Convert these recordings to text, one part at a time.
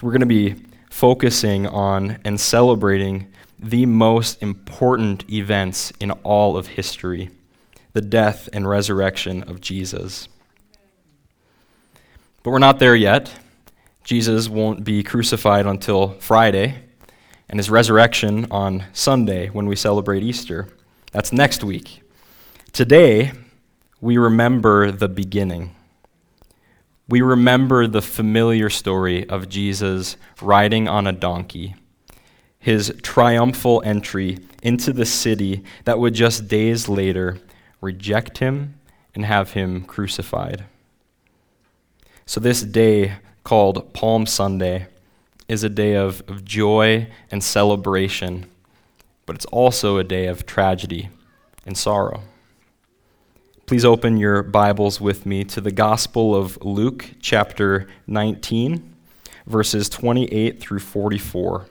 So we're going to be focusing on and celebrating the most important events in all of history the death and resurrection of Jesus. But we're not there yet. Jesus won't be crucified until Friday, and his resurrection on Sunday when we celebrate Easter. That's next week. Today, we remember the beginning. We remember the familiar story of Jesus riding on a donkey, his triumphal entry into the city that would just days later reject him and have him crucified. So, this day called Palm Sunday is a day of, of joy and celebration, but it's also a day of tragedy and sorrow. Please open your Bibles with me to the Gospel of Luke, chapter 19, verses 28 through 44.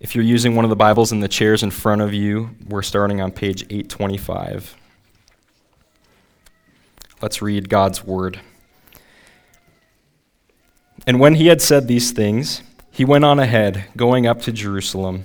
If you're using one of the Bibles in the chairs in front of you, we're starting on page 825. Let's read God's Word. And when he had said these things, he went on ahead, going up to Jerusalem.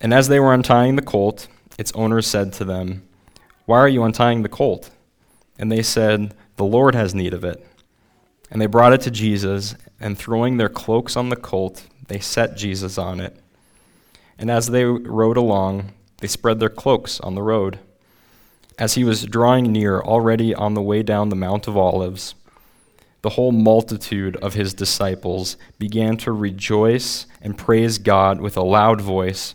And as they were untying the colt, its owners said to them, Why are you untying the colt? And they said, The Lord has need of it. And they brought it to Jesus, and throwing their cloaks on the colt, they set Jesus on it. And as they rode along, they spread their cloaks on the road. As he was drawing near, already on the way down the Mount of Olives, the whole multitude of his disciples began to rejoice and praise God with a loud voice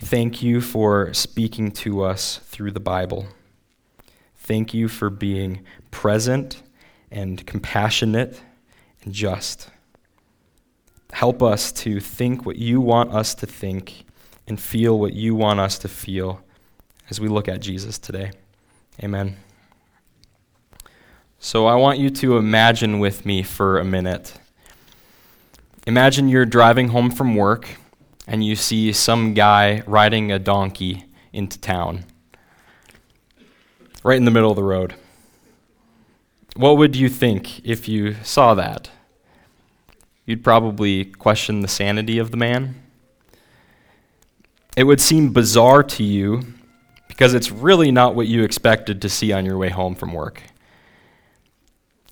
thank you for speaking to us through the Bible. Thank you for being present and compassionate and just. Help us to think what you want us to think and feel what you want us to feel as we look at Jesus today. Amen. So I want you to imagine with me for a minute Imagine you're driving home from work and you see some guy riding a donkey into town, right in the middle of the road. What would you think if you saw that? You'd probably question the sanity of the man. It would seem bizarre to you because it's really not what you expected to see on your way home from work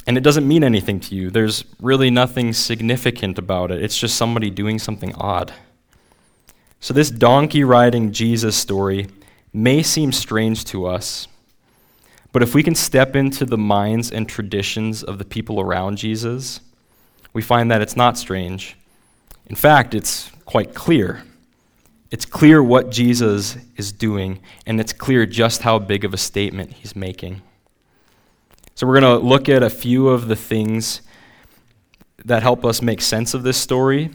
and it doesn't mean anything to you. There's really nothing significant about it. It's just somebody doing something odd. So, this donkey riding Jesus story may seem strange to us, but if we can step into the minds and traditions of the people around Jesus, we find that it's not strange. In fact, it's quite clear. It's clear what Jesus is doing, and it's clear just how big of a statement he's making. So, we're going to look at a few of the things that help us make sense of this story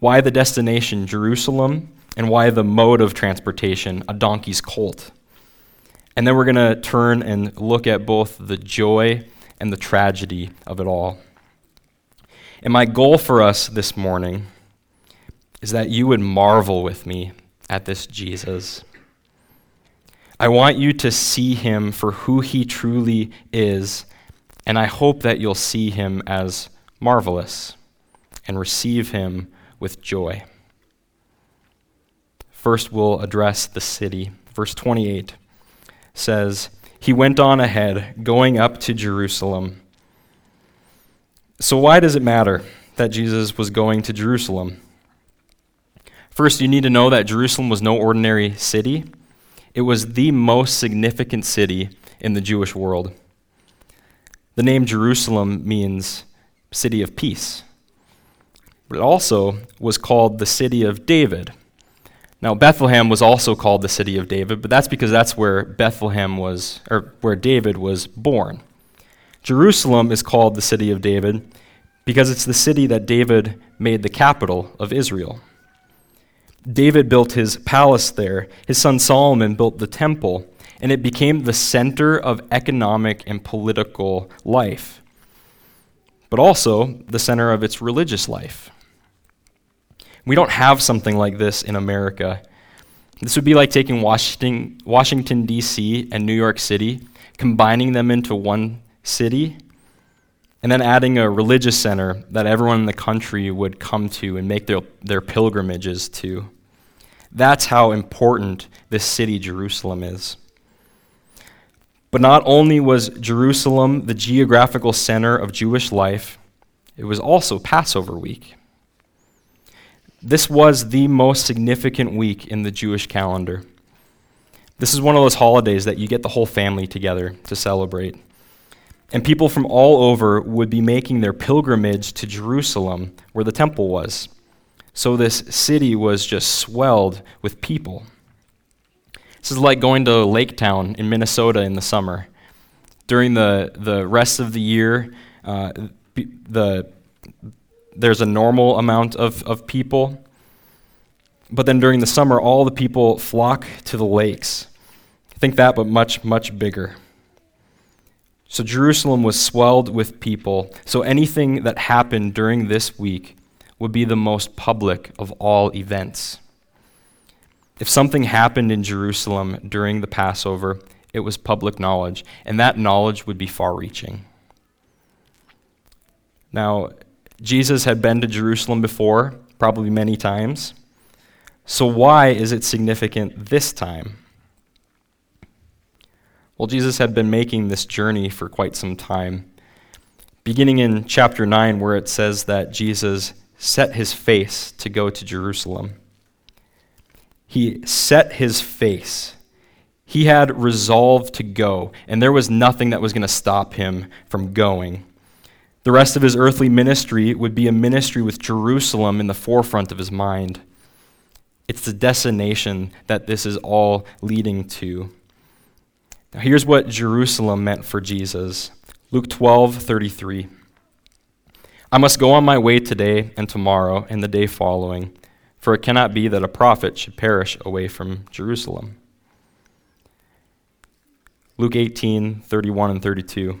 why the destination, Jerusalem, and why the mode of transportation, a donkey's colt. And then we're going to turn and look at both the joy and the tragedy of it all. And my goal for us this morning is that you would marvel with me at this Jesus. I want you to see him for who he truly is, and I hope that you'll see him as marvelous and receive him with joy. First, we'll address the city. Verse 28 says, He went on ahead, going up to Jerusalem. So, why does it matter that Jesus was going to Jerusalem? First, you need to know that Jerusalem was no ordinary city. It was the most significant city in the Jewish world. The name Jerusalem means city of peace. But it also was called the city of David. Now, Bethlehem was also called the city of David, but that's because that's where Bethlehem was, or where David was born. Jerusalem is called the city of David because it's the city that David made the capital of Israel. David built his palace there. His son Solomon built the temple, and it became the center of economic and political life, but also the center of its religious life. We don't have something like this in America. This would be like taking Washington, Washington D.C. and New York City, combining them into one city, and then adding a religious center that everyone in the country would come to and make their, their pilgrimages to. That's how important this city, Jerusalem, is. But not only was Jerusalem the geographical center of Jewish life, it was also Passover week. This was the most significant week in the Jewish calendar. This is one of those holidays that you get the whole family together to celebrate. And people from all over would be making their pilgrimage to Jerusalem, where the temple was. So this city was just swelled with people. This is like going to Lake Town in Minnesota in the summer. During the, the rest of the year, uh, the, there's a normal amount of, of people. But then during the summer, all the people flock to the lakes. Think that, but much, much bigger. So Jerusalem was swelled with people. So anything that happened during this week would be the most public of all events. If something happened in Jerusalem during the Passover, it was public knowledge, and that knowledge would be far reaching. Now, Jesus had been to Jerusalem before, probably many times. So, why is it significant this time? Well, Jesus had been making this journey for quite some time. Beginning in chapter 9, where it says that Jesus set his face to go to Jerusalem. He set his face. He had resolved to go, and there was nothing that was going to stop him from going. The rest of his earthly ministry would be a ministry with Jerusalem in the forefront of his mind. It's the destination that this is all leading to. Now, here's what Jerusalem meant for Jesus Luke 12 33. I must go on my way today and tomorrow and the day following, for it cannot be that a prophet should perish away from Jerusalem. Luke 18 31 and 32.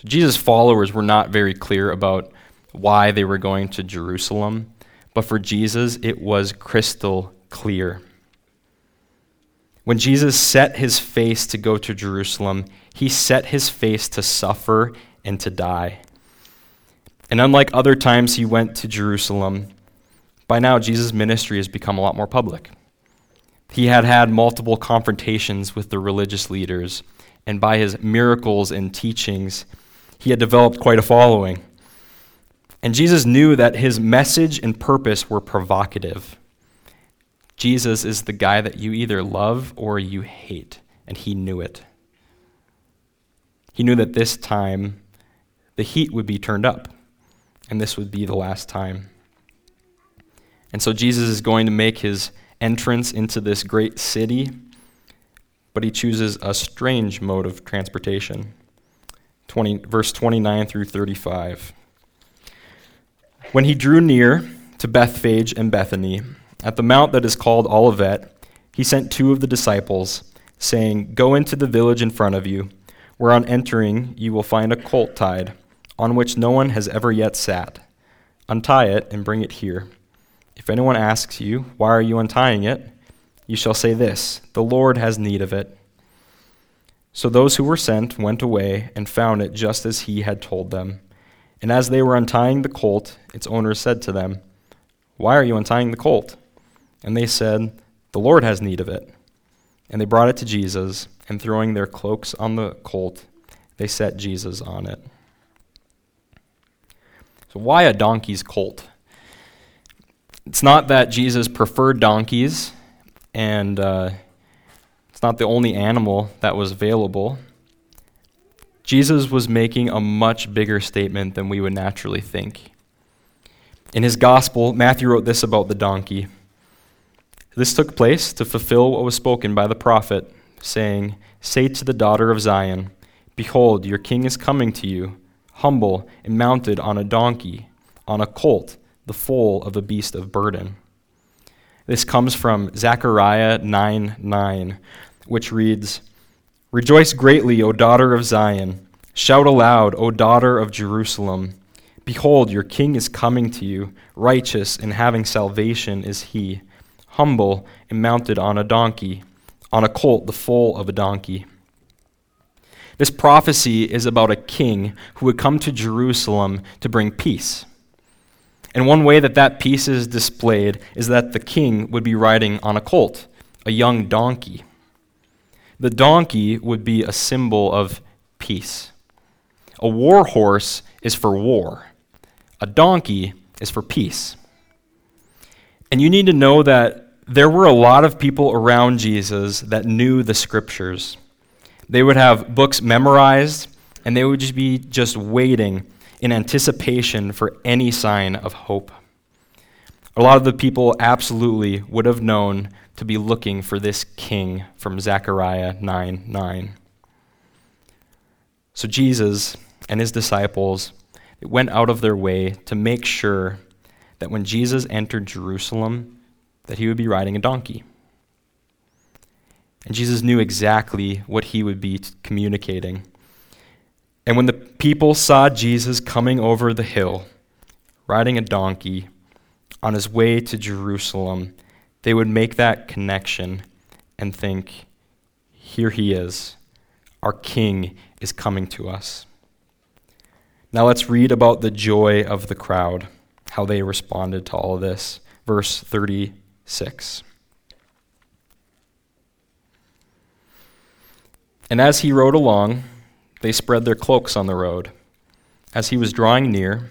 So Jesus' followers were not very clear about why they were going to Jerusalem, but for Jesus it was crystal clear. When Jesus set his face to go to Jerusalem, he set his face to suffer and to die. And unlike other times he went to Jerusalem, by now Jesus' ministry has become a lot more public. He had had multiple confrontations with the religious leaders, and by his miracles and teachings, he had developed quite a following. And Jesus knew that his message and purpose were provocative. Jesus is the guy that you either love or you hate, and he knew it. He knew that this time the heat would be turned up, and this would be the last time. And so Jesus is going to make his entrance into this great city, but he chooses a strange mode of transportation. 20, verse 29 through 35. When he drew near to Bethphage and Bethany, at the mount that is called Olivet, he sent two of the disciples, saying, Go into the village in front of you, where on entering you will find a colt tied, on which no one has ever yet sat. Untie it and bring it here. If anyone asks you, Why are you untying it? you shall say this The Lord has need of it. So those who were sent went away and found it just as he had told them. And as they were untying the colt, its owner said to them, Why are you untying the colt? And they said, The Lord has need of it. And they brought it to Jesus, and throwing their cloaks on the colt, they set Jesus on it. So, why a donkey's colt? It's not that Jesus preferred donkeys, and uh, it's not the only animal that was available. Jesus was making a much bigger statement than we would naturally think. In his gospel, Matthew wrote this about the donkey. This took place to fulfill what was spoken by the prophet, saying, Say to the daughter of Zion, Behold, your king is coming to you, humble and mounted on a donkey, on a colt, the foal of a beast of burden. This comes from Zechariah 9 9, which reads, Rejoice greatly, O daughter of Zion. Shout aloud, O daughter of Jerusalem. Behold, your king is coming to you. Righteous and having salvation is he, humble and mounted on a donkey, on a colt, the foal of a donkey. This prophecy is about a king who would come to Jerusalem to bring peace. And one way that that peace is displayed is that the king would be riding on a colt, a young donkey. The donkey would be a symbol of peace. A war horse is for war, a donkey is for peace. And you need to know that there were a lot of people around Jesus that knew the scriptures. They would have books memorized, and they would just be just waiting in anticipation for any sign of hope. A lot of the people absolutely would have known to be looking for this king from Zechariah 9 9. So Jesus and his disciples went out of their way to make sure that when Jesus entered Jerusalem, that he would be riding a donkey. And Jesus knew exactly what he would be communicating. And when the people saw Jesus coming over the hill, riding a donkey, on his way to Jerusalem, they would make that connection and think, here he is. Our king is coming to us. Now let's read about the joy of the crowd, how they responded to all of this. Verse 36. And as he rode along, they spread their cloaks on the road. As he was drawing near,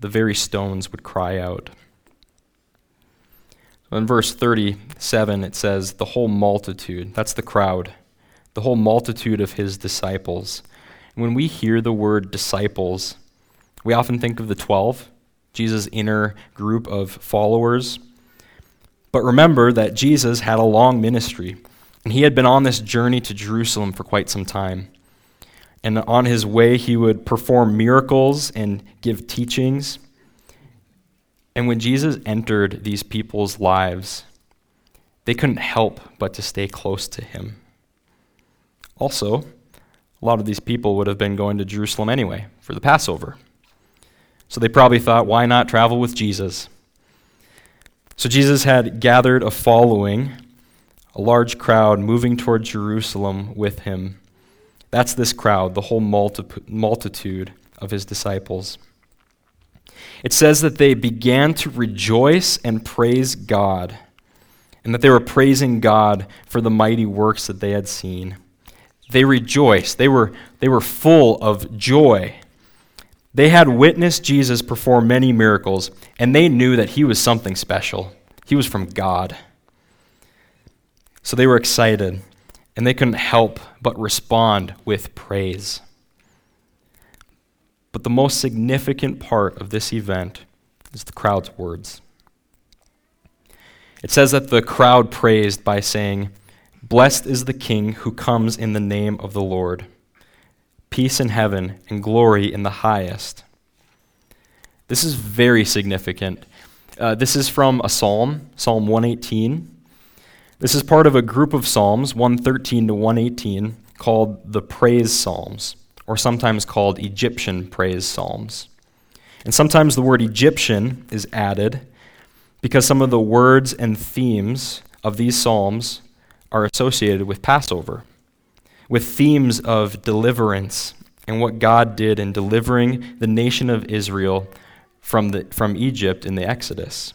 the very stones would cry out. In verse 37, it says, the whole multitude, that's the crowd, the whole multitude of his disciples. When we hear the word disciples, we often think of the 12, Jesus' inner group of followers. But remember that Jesus had a long ministry, and he had been on this journey to Jerusalem for quite some time. And on his way, he would perform miracles and give teachings. And when Jesus entered these people's lives, they couldn't help but to stay close to him. Also, a lot of these people would have been going to Jerusalem anyway for the Passover. So they probably thought, why not travel with Jesus? So Jesus had gathered a following, a large crowd moving toward Jerusalem with him. That's this crowd, the whole multi- multitude of his disciples. It says that they began to rejoice and praise God and that they were praising God for the mighty works that they had seen. They rejoiced. They were, they were full of joy. They had witnessed Jesus perform many miracles, and they knew that he was something special. He was from God. So they were excited, and they couldn't help but respond with praise. But the most significant part of this event is the crowd's words. It says that the crowd praised by saying, Blessed is the King who comes in the name of the Lord. Peace in heaven and glory in the highest. This is very significant. Uh, this is from a psalm, Psalm 118. This is part of a group of psalms, 113 to 118, called the Praise Psalms, or sometimes called Egyptian Praise Psalms. And sometimes the word Egyptian is added because some of the words and themes of these Psalms are associated with Passover, with themes of deliverance and what God did in delivering the nation of Israel from, the, from Egypt in the Exodus.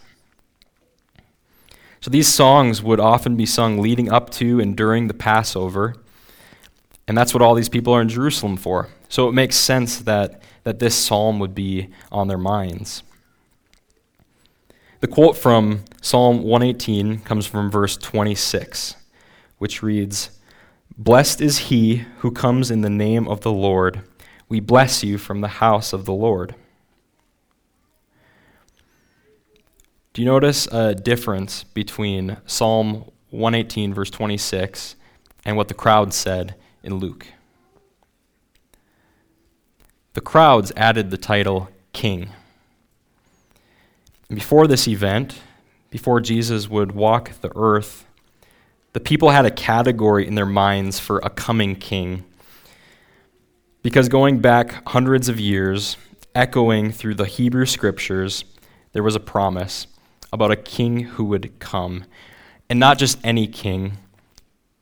So these songs would often be sung leading up to and during the Passover, and that's what all these people are in Jerusalem for. So it makes sense that, that this psalm would be on their minds. The quote from Psalm 118 comes from verse 26, which reads Blessed is he who comes in the name of the Lord. We bless you from the house of the Lord. Do you notice a difference between Psalm 118, verse 26, and what the crowd said in Luke? The crowds added the title King. Before this event, before Jesus would walk the earth, the people had a category in their minds for a coming king. Because going back hundreds of years, echoing through the Hebrew scriptures, there was a promise about a king who would come. And not just any king,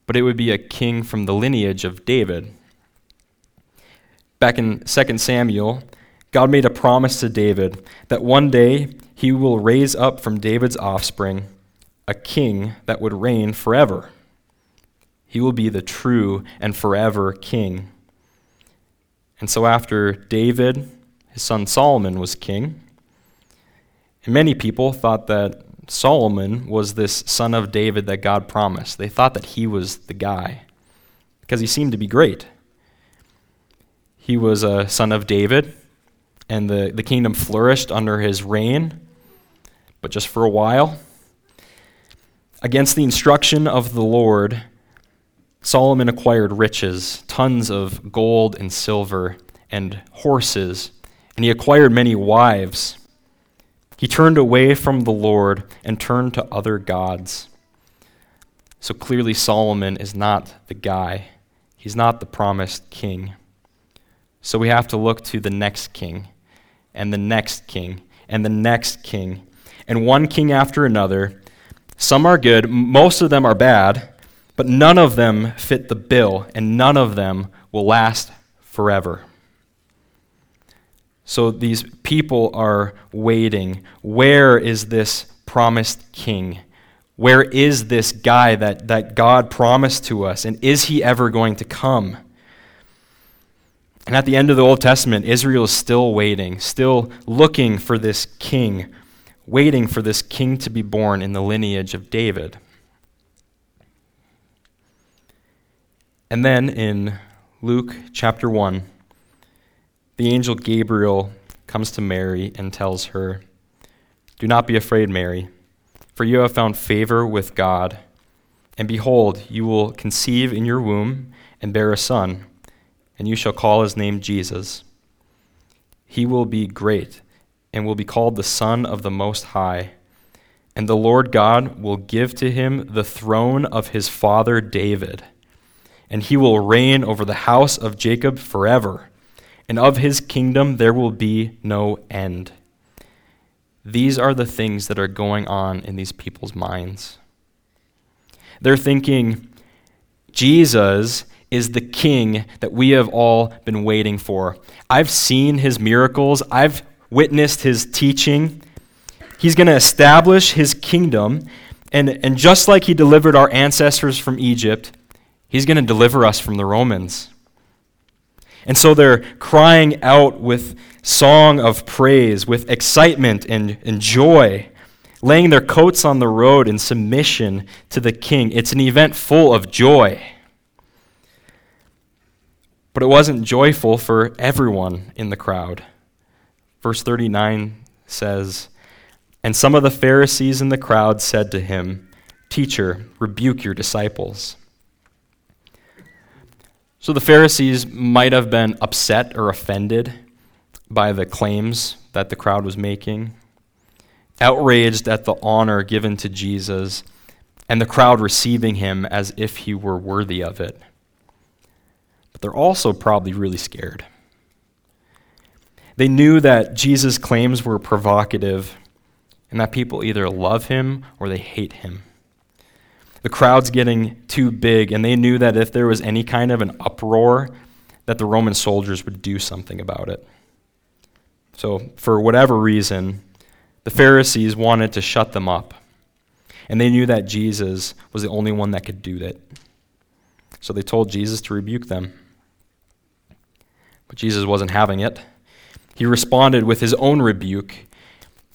but it would be a king from the lineage of David. Back in 2 Samuel, God made a promise to David that one day he will raise up from David's offspring a king that would reign forever. He will be the true and forever king. And so, after David, his son Solomon was king, many people thought that Solomon was this son of David that God promised. They thought that he was the guy because he seemed to be great. He was a son of David, and the, the kingdom flourished under his reign but just for a while. Against the instruction of the Lord, Solomon acquired riches, tons of gold and silver, and horses, and he acquired many wives. He turned away from the Lord and turned to other gods. So clearly, Solomon is not the guy. He's not the promised king. So we have to look to the next king, and the next king, and the next king and one king after another. Some are good, most of them are bad, but none of them fit the bill, and none of them will last forever. So these people are waiting. Where is this promised king? Where is this guy that, that God promised to us? And is he ever going to come? And at the end of the Old Testament, Israel is still waiting, still looking for this king waiting for this king to be born in the lineage of David. And then in Luke chapter 1, the angel Gabriel comes to Mary and tells her, Do not be afraid, Mary, for you have found favor with God. And behold, you will conceive in your womb and bear a son, and you shall call his name Jesus. He will be great and will be called the Son of the Most High. And the Lord God will give to him the throne of his father David, and he will reign over the house of Jacob forever, and of his kingdom there will be no end. These are the things that are going on in these people's minds. They're thinking, Jesus is the king that we have all been waiting for. I've seen his miracles. I've witnessed his teaching. He's going to establish his kingdom, And, and just like he delivered our ancestors from Egypt, he's going to deliver us from the Romans. And so they're crying out with song of praise, with excitement and, and joy, laying their coats on the road in submission to the king. It's an event full of joy. But it wasn't joyful for everyone in the crowd. Verse 39 says, And some of the Pharisees in the crowd said to him, Teacher, rebuke your disciples. So the Pharisees might have been upset or offended by the claims that the crowd was making, outraged at the honor given to Jesus and the crowd receiving him as if he were worthy of it. But they're also probably really scared. They knew that Jesus' claims were provocative and that people either love him or they hate him the crowd's getting too big, and they knew that if there was any kind of an uproar, that the Roman soldiers would do something about it. So, for whatever reason, the Pharisees wanted to shut them up. And they knew that Jesus was the only one that could do that. So they told Jesus to rebuke them. But Jesus wasn't having it. He responded with his own rebuke.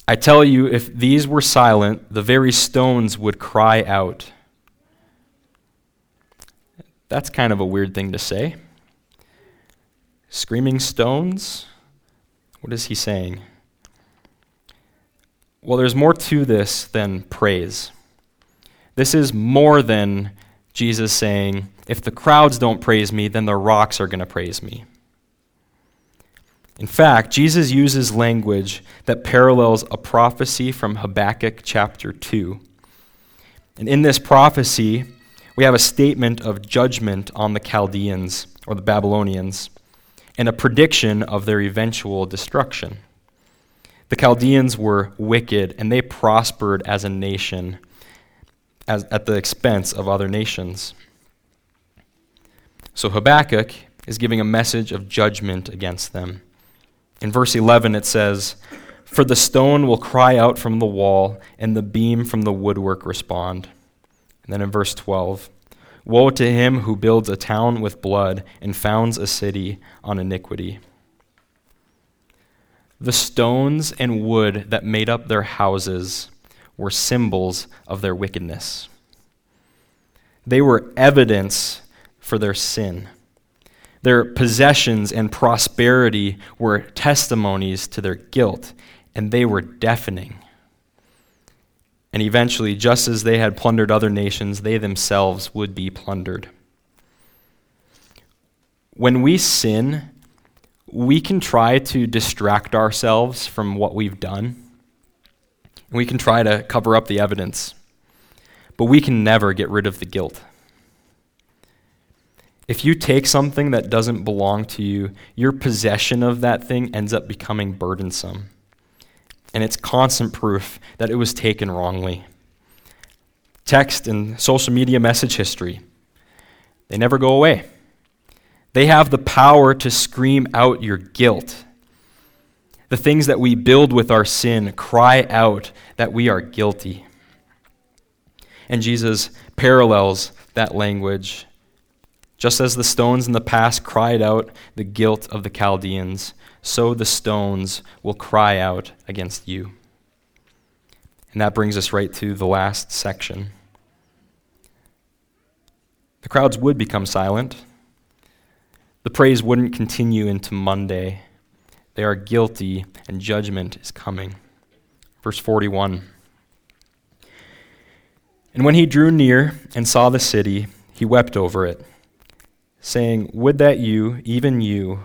I tell you, if these were silent, the very stones would cry out. That's kind of a weird thing to say. Screaming stones? What is he saying? Well, there's more to this than praise. This is more than Jesus saying, if the crowds don't praise me, then the rocks are going to praise me. In fact, Jesus uses language that parallels a prophecy from Habakkuk chapter 2. And in this prophecy, we have a statement of judgment on the Chaldeans or the Babylonians and a prediction of their eventual destruction. The Chaldeans were wicked and they prospered as a nation as, at the expense of other nations. So Habakkuk is giving a message of judgment against them. In verse 11, it says, For the stone will cry out from the wall, and the beam from the woodwork respond. And then in verse 12, Woe to him who builds a town with blood and founds a city on iniquity. The stones and wood that made up their houses were symbols of their wickedness. They were evidence for their sin. Their possessions and prosperity were testimonies to their guilt, and they were deafening. And eventually, just as they had plundered other nations, they themselves would be plundered. When we sin, we can try to distract ourselves from what we've done. We can try to cover up the evidence. But we can never get rid of the guilt. If you take something that doesn't belong to you, your possession of that thing ends up becoming burdensome and it's constant proof that it was taken wrongly. Text and social media message history, they never go away. They have the power to scream out your guilt. The things that we build with our sin cry out that we are guilty. And Jesus parallels that language. Just as the stones in the past cried out the guilt of the Chaldeans, so the stones will cry out against you. And that brings us right to the last section. The crowds would become silent. The praise wouldn't continue into Monday. They are guilty, and judgment is coming. Verse 41. And when he drew near and saw the city, he wept over it, saying, Would that you, even you,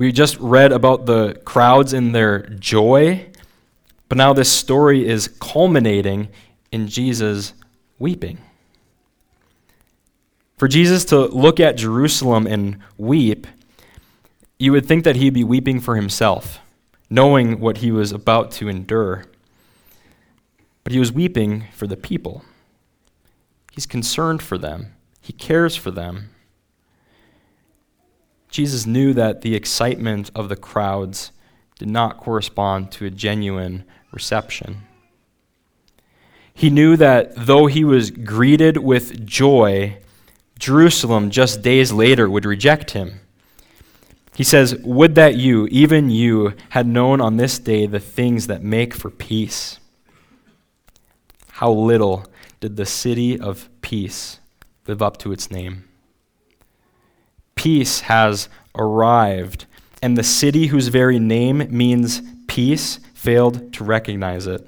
We just read about the crowds in their joy, but now this story is culminating in Jesus weeping. For Jesus to look at Jerusalem and weep, you would think that he'd be weeping for himself, knowing what he was about to endure. But he was weeping for the people. He's concerned for them, he cares for them. Jesus knew that the excitement of the crowds did not correspond to a genuine reception. He knew that though he was greeted with joy, Jerusalem just days later would reject him. He says, Would that you, even you, had known on this day the things that make for peace. How little did the city of peace live up to its name. Peace has arrived, and the city whose very name means peace failed to recognize it.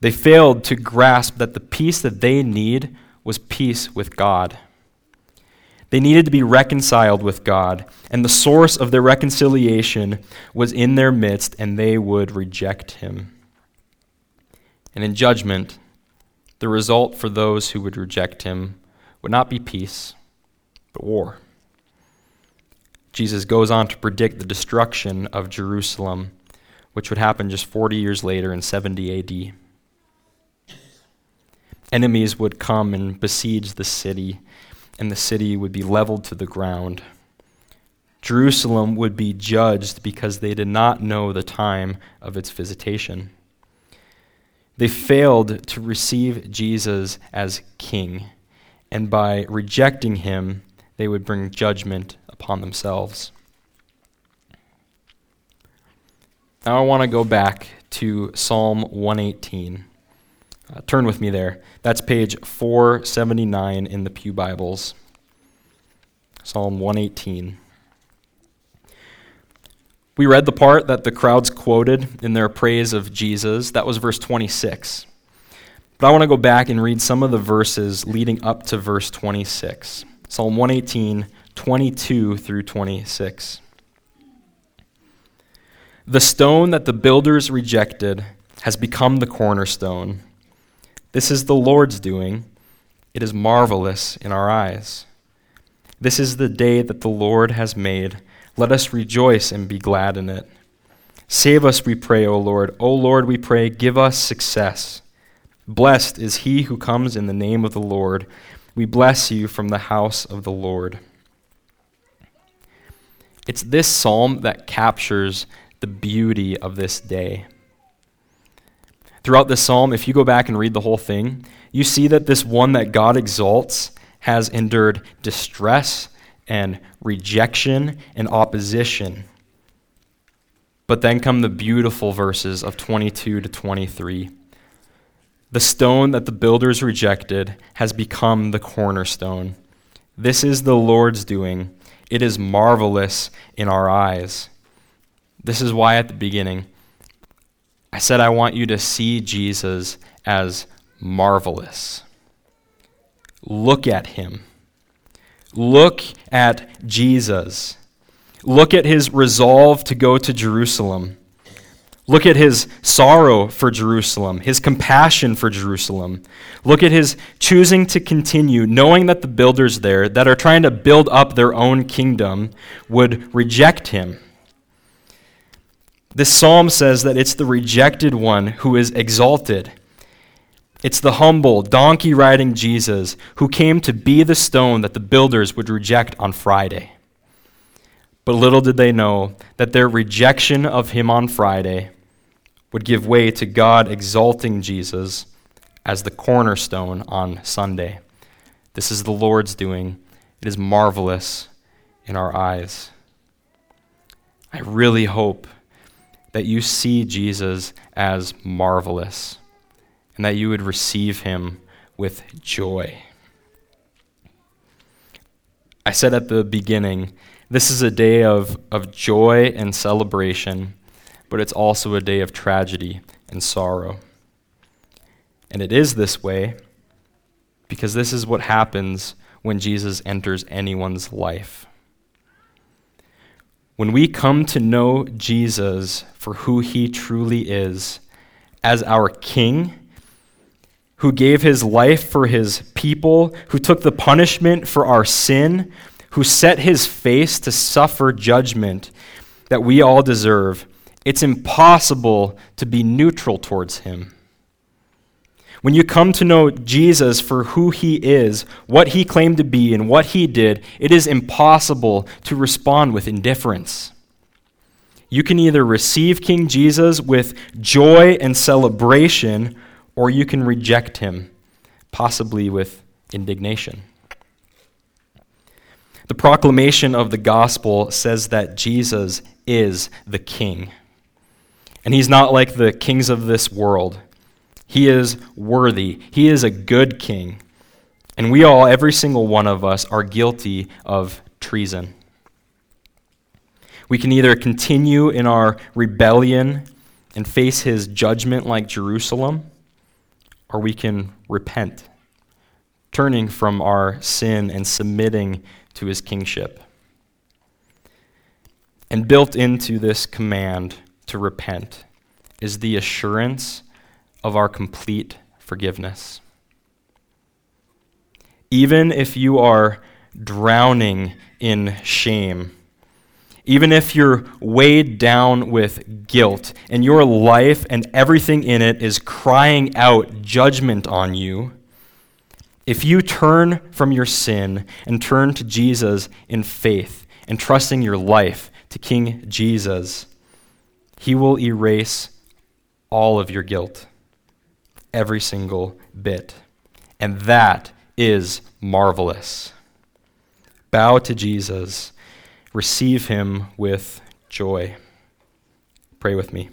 They failed to grasp that the peace that they need was peace with God. They needed to be reconciled with God, and the source of their reconciliation was in their midst, and they would reject him. And in judgment, the result for those who would reject him would not be peace, but war. Jesus goes on to predict the destruction of Jerusalem, which would happen just 40 years later in 70 AD. Enemies would come and besiege the city, and the city would be leveled to the ground. Jerusalem would be judged because they did not know the time of its visitation. They failed to receive Jesus as king, and by rejecting him, they would bring judgment upon themselves. Now I want to go back to Psalm 118. Uh, turn with me there. That's page 479 in the Pew Bibles. Psalm 118. We read the part that the crowds quoted in their praise of Jesus. That was verse 26. But I want to go back and read some of the verses leading up to verse 26. Psalm 118, 22 through 26. The stone that the builders rejected has become the cornerstone. This is the Lord's doing. It is marvelous in our eyes. This is the day that the Lord has made. Let us rejoice and be glad in it. Save us, we pray, O Lord. O Lord, we pray, give us success. Blessed is he who comes in the name of the Lord. We bless you from the house of the Lord. It's this psalm that captures the beauty of this day. Throughout this psalm, if you go back and read the whole thing, you see that this one that God exalts has endured distress and rejection and opposition. But then come the beautiful verses of 22 to 23. The stone that the builders rejected has become the cornerstone. This is the Lord's doing. It is marvelous in our eyes. This is why at the beginning I said I want you to see Jesus as marvelous. Look at him. Look at Jesus. Look at his resolve to go to Jerusalem. Look at his sorrow for Jerusalem, his compassion for Jerusalem. Look at his choosing to continue, knowing that the builders there that are trying to build up their own kingdom would reject him. This psalm says that it's the rejected one who is exalted. It's the humble, donkey riding Jesus who came to be the stone that the builders would reject on Friday. But little did they know that their rejection of him on Friday would give way to God exalting Jesus as the cornerstone on Sunday. This is the Lord's doing. It is marvelous in our eyes. I really hope that you see Jesus as marvelous and that you would receive him with joy. I said at the beginning, this is a day of, of joy and celebration, but it's also a day of tragedy and sorrow. And it is this way because this is what happens when Jesus enters anyone's life. When we come to know Jesus for who he truly is, as our King, who gave his life for his people, who took the punishment for our sin, who set his face to suffer judgment that we all deserve, it's impossible to be neutral towards him. When you come to know Jesus for who he is, what he claimed to be, and what he did, it is impossible to respond with indifference. You can either receive King Jesus with joy and celebration, or you can reject him, possibly with indignation. The proclamation of the gospel says that Jesus is the king. And he's not like the kings of this world. He is worthy. He is a good king. And we all, every single one of us, are guilty of treason. We can either continue in our rebellion and face his judgment like Jerusalem, or we can repent, turning from our sin and submitting to his kingship. And built into this command to repent is the assurance of our complete forgiveness. Even if you are drowning in shame, even if you're weighed down with guilt and your life and everything in it is crying out judgment on you, if you turn from your sin and turn to Jesus in faith and trusting your life to King Jesus, he will erase all of your guilt, every single bit. And that is marvelous. Bow to Jesus, receive him with joy. Pray with me.